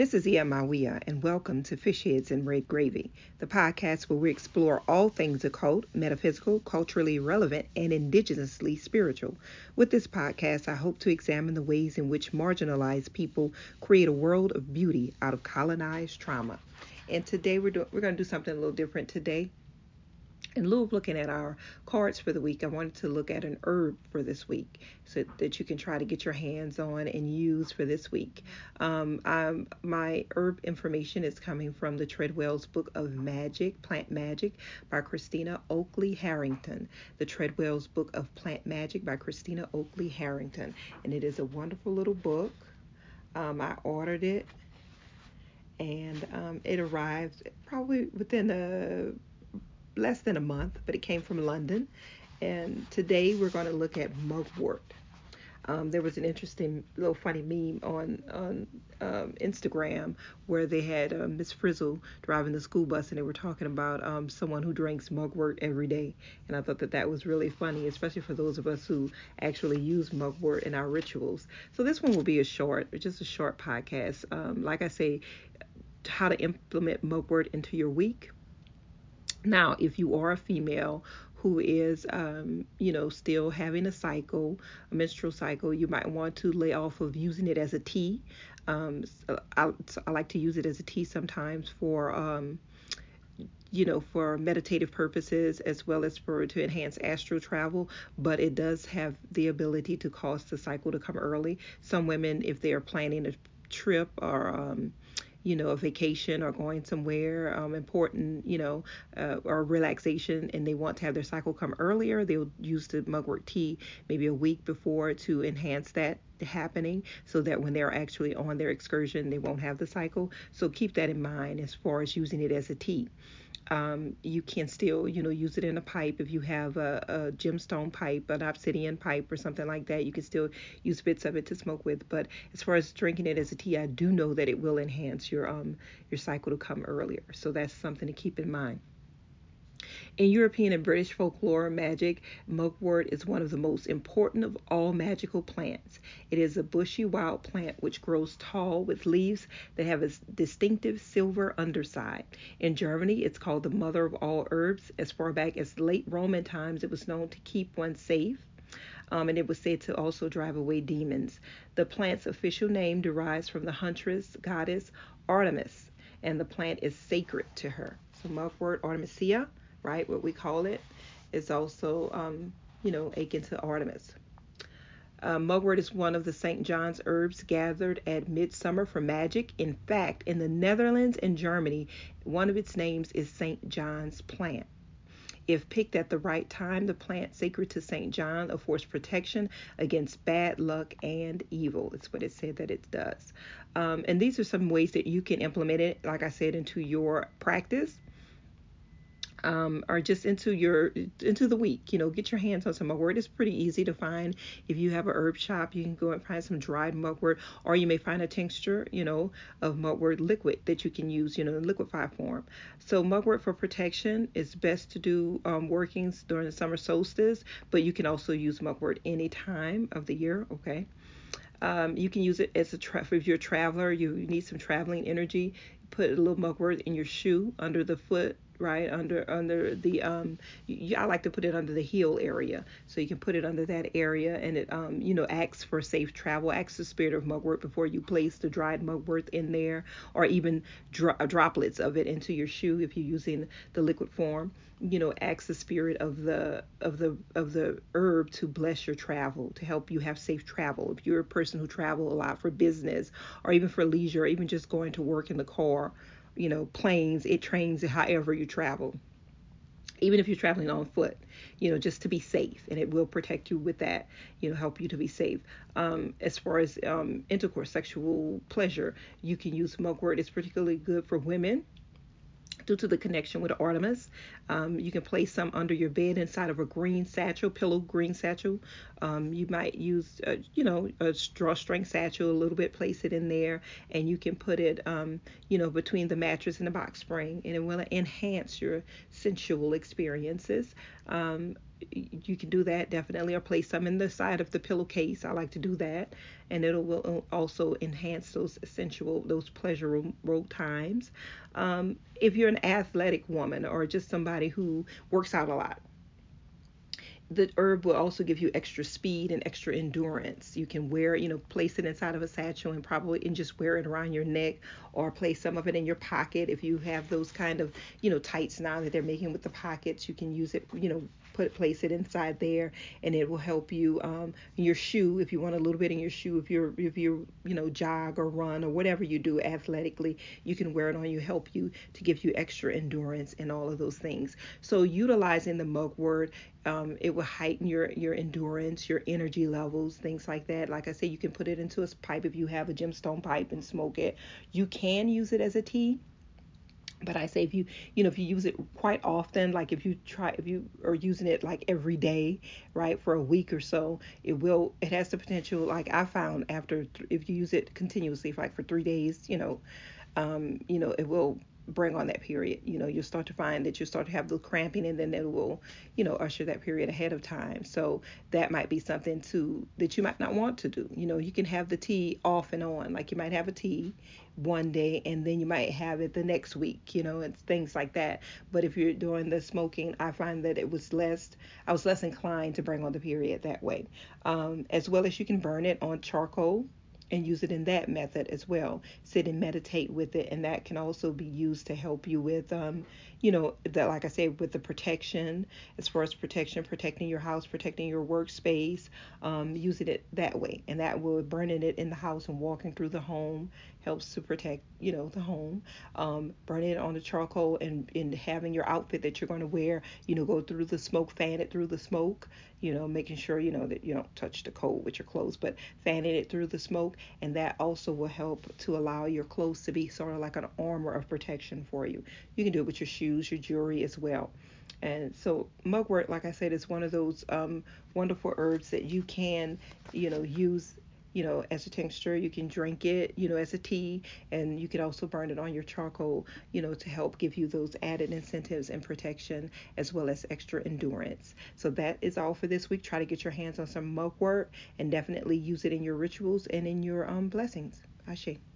This is Ia Mawia, and welcome to Fish Heads and Red Gravy, the podcast where we explore all things occult, metaphysical, culturally relevant, and indigenously spiritual. With this podcast, I hope to examine the ways in which marginalized people create a world of beauty out of colonized trauma. And today we're do- we're going to do something a little different today. In lieu of looking at our cards for the week, I wanted to look at an herb for this week so that you can try to get your hands on and use for this week. Um, my herb information is coming from the Treadwell's Book of Magic, Plant Magic by Christina Oakley Harrington. The Treadwell's Book of Plant Magic by Christina Oakley Harrington. And it is a wonderful little book. Um, I ordered it and um, it arrived probably within a less than a month, but it came from London. And today we're going to look at mugwort. Um, there was an interesting little funny meme on on um, Instagram where they had uh, Miss Frizzle driving the school bus and they were talking about um, someone who drinks mugwort every day, and I thought that that was really funny, especially for those of us who actually use mugwort in our rituals. So this one will be a short, just a short podcast. Um, like I say, how to implement mugwort into your week now, if you are a female who is, um, you know, still having a cycle, a menstrual cycle, you might want to lay off of using it as a tea. Um, I, I, like to use it as a tea sometimes for, um, you know, for meditative purposes as well as for to enhance astral travel. But it does have the ability to cause the cycle to come early. Some women, if they are planning a trip or um, you know, a vacation or going somewhere um, important, you know, uh, or relaxation, and they want to have their cycle come earlier, they'll use the mugwort tea maybe a week before to enhance that happening so that when they're actually on their excursion, they won't have the cycle. So keep that in mind as far as using it as a tea. Um, you can still, you know, use it in a pipe if you have a, a, gemstone pipe, an obsidian pipe, or something like that. You can still use bits of it to smoke with. But as far as drinking it as a tea, I do know that it will enhance your um your cycle to come earlier. So that's something to keep in mind. In European and British folklore magic, mugwort is one of the most important of all magical plants. It is a bushy wild plant which grows tall with leaves that have a distinctive silver underside. In Germany, it's called the mother of all herbs. As far back as late Roman times, it was known to keep one safe. Um, and it was said to also drive away demons. The plant's official name derives from the huntress goddess Artemis, and the plant is sacred to her. So, mugwort artemisia right? What we call it is also, um, you know, akin to Artemis. Uh, mugwort is one of the St. John's herbs gathered at midsummer for magic. In fact, in the Netherlands and Germany, one of its names is St. John's plant. If picked at the right time, the plant sacred to St. John affords protection against bad luck and evil. It's what it said that it does. Um, and these are some ways that you can implement it, like I said, into your practice um, or just into your into the week. You know, get your hands on some mugwort. It's pretty easy to find. If you have a herb shop, you can go and find some dried mugwort, or you may find a tincture, you know, of mugwort liquid that you can use, you know, in liquefied form. So mugwort for protection is best to do um, workings during the summer solstice, but you can also use mugwort any time of the year. Okay. Um, you can use it as a tra- if you're a traveler, you need some traveling energy. Put a little mugwort in your shoe under the foot right under under the um I like to put it under the heel area. So you can put it under that area and it um you know acts for safe travel acts the spirit of mugwort before you place the dried mugwort in there or even dro- droplets of it into your shoe if you're using the liquid form. You know acts the spirit of the of the of the herb to bless your travel to help you have safe travel. If you're a person who travel a lot for business or even for leisure or even just going to work in the car you know, planes, it trains however you travel. Even if you're traveling on foot, you know, just to be safe, and it will protect you with that, you know, help you to be safe. Um, as far as um, intercourse, sexual pleasure, you can use mugwort. It's particularly good for women due to the connection with Artemis. Um, you can place some under your bed inside of a green satchel, pillow green satchel. Um, you might use, uh, you know, a drawstring satchel a little bit, place it in there, and you can put it, um, you know, between the mattress and the box spring, and it will enhance your sensual experiences. You can do that definitely, or place some in the side of the pillowcase. I like to do that, and it will also enhance those sensual, those pleasurable times. Um, if you're an athletic woman or just somebody who works out a lot, the herb will also give you extra speed and extra endurance. You can wear, you know, place it inside of a satchel and probably and just wear it around your neck or place some of it in your pocket if you have those kind of, you know, tights now that they're making with the pockets. You can use it, you know, put place it inside there and it will help you um, your shoe if you want a little bit in your shoe if you're if you you know jog or run or whatever you do athletically you can wear it on you help you to give you extra endurance and all of those things. So utilizing the mugwort um, it will heighten your your endurance your energy levels things like that. Like i said you can put it into a pipe if you have a gemstone pipe and smoke it. You can use it as a tea but I say if you you know if you use it quite often, like if you try if you are using it like every day, right, for a week or so, it will it has the potential. Like I found after if you use it continuously, like for three days, you know, um, you know it will bring on that period. You know, you'll start to find that you'll start to have the cramping and then it will, you know, usher that period ahead of time. So that might be something to that you might not want to do. You know, you can have the tea off and on. Like you might have a tea one day and then you might have it the next week, you know, and things like that. But if you're doing the smoking, I find that it was less I was less inclined to bring on the period that way. Um, as well as you can burn it on charcoal and use it in that method as well. Sit and meditate with it, and that can also be used to help you with, um, you know, that like I said, with the protection as far as protection, protecting your house, protecting your workspace, um, using it that way, and that will burning it in the house and walking through the home helps to protect, you know, the home. Um, burning it on the charcoal and, and having your outfit that you're going to wear, you know, go through the smoke, fan it through the smoke, you know, making sure, you know, that you don't touch the coal with your clothes, but fanning it through the smoke. And that also will help to allow your clothes to be sort of like an armor of protection for you. You can do it with your shoes, your jewelry as well. And so mugwort, like I said, is one of those um, wonderful herbs that you can, you know, use you know, as a tincture. You can drink it, you know, as a tea, and you can also burn it on your charcoal, you know, to help give you those added incentives and protection as well as extra endurance. So that is all for this week. Try to get your hands on some mugwort and definitely use it in your rituals and in your um blessings. Ashe.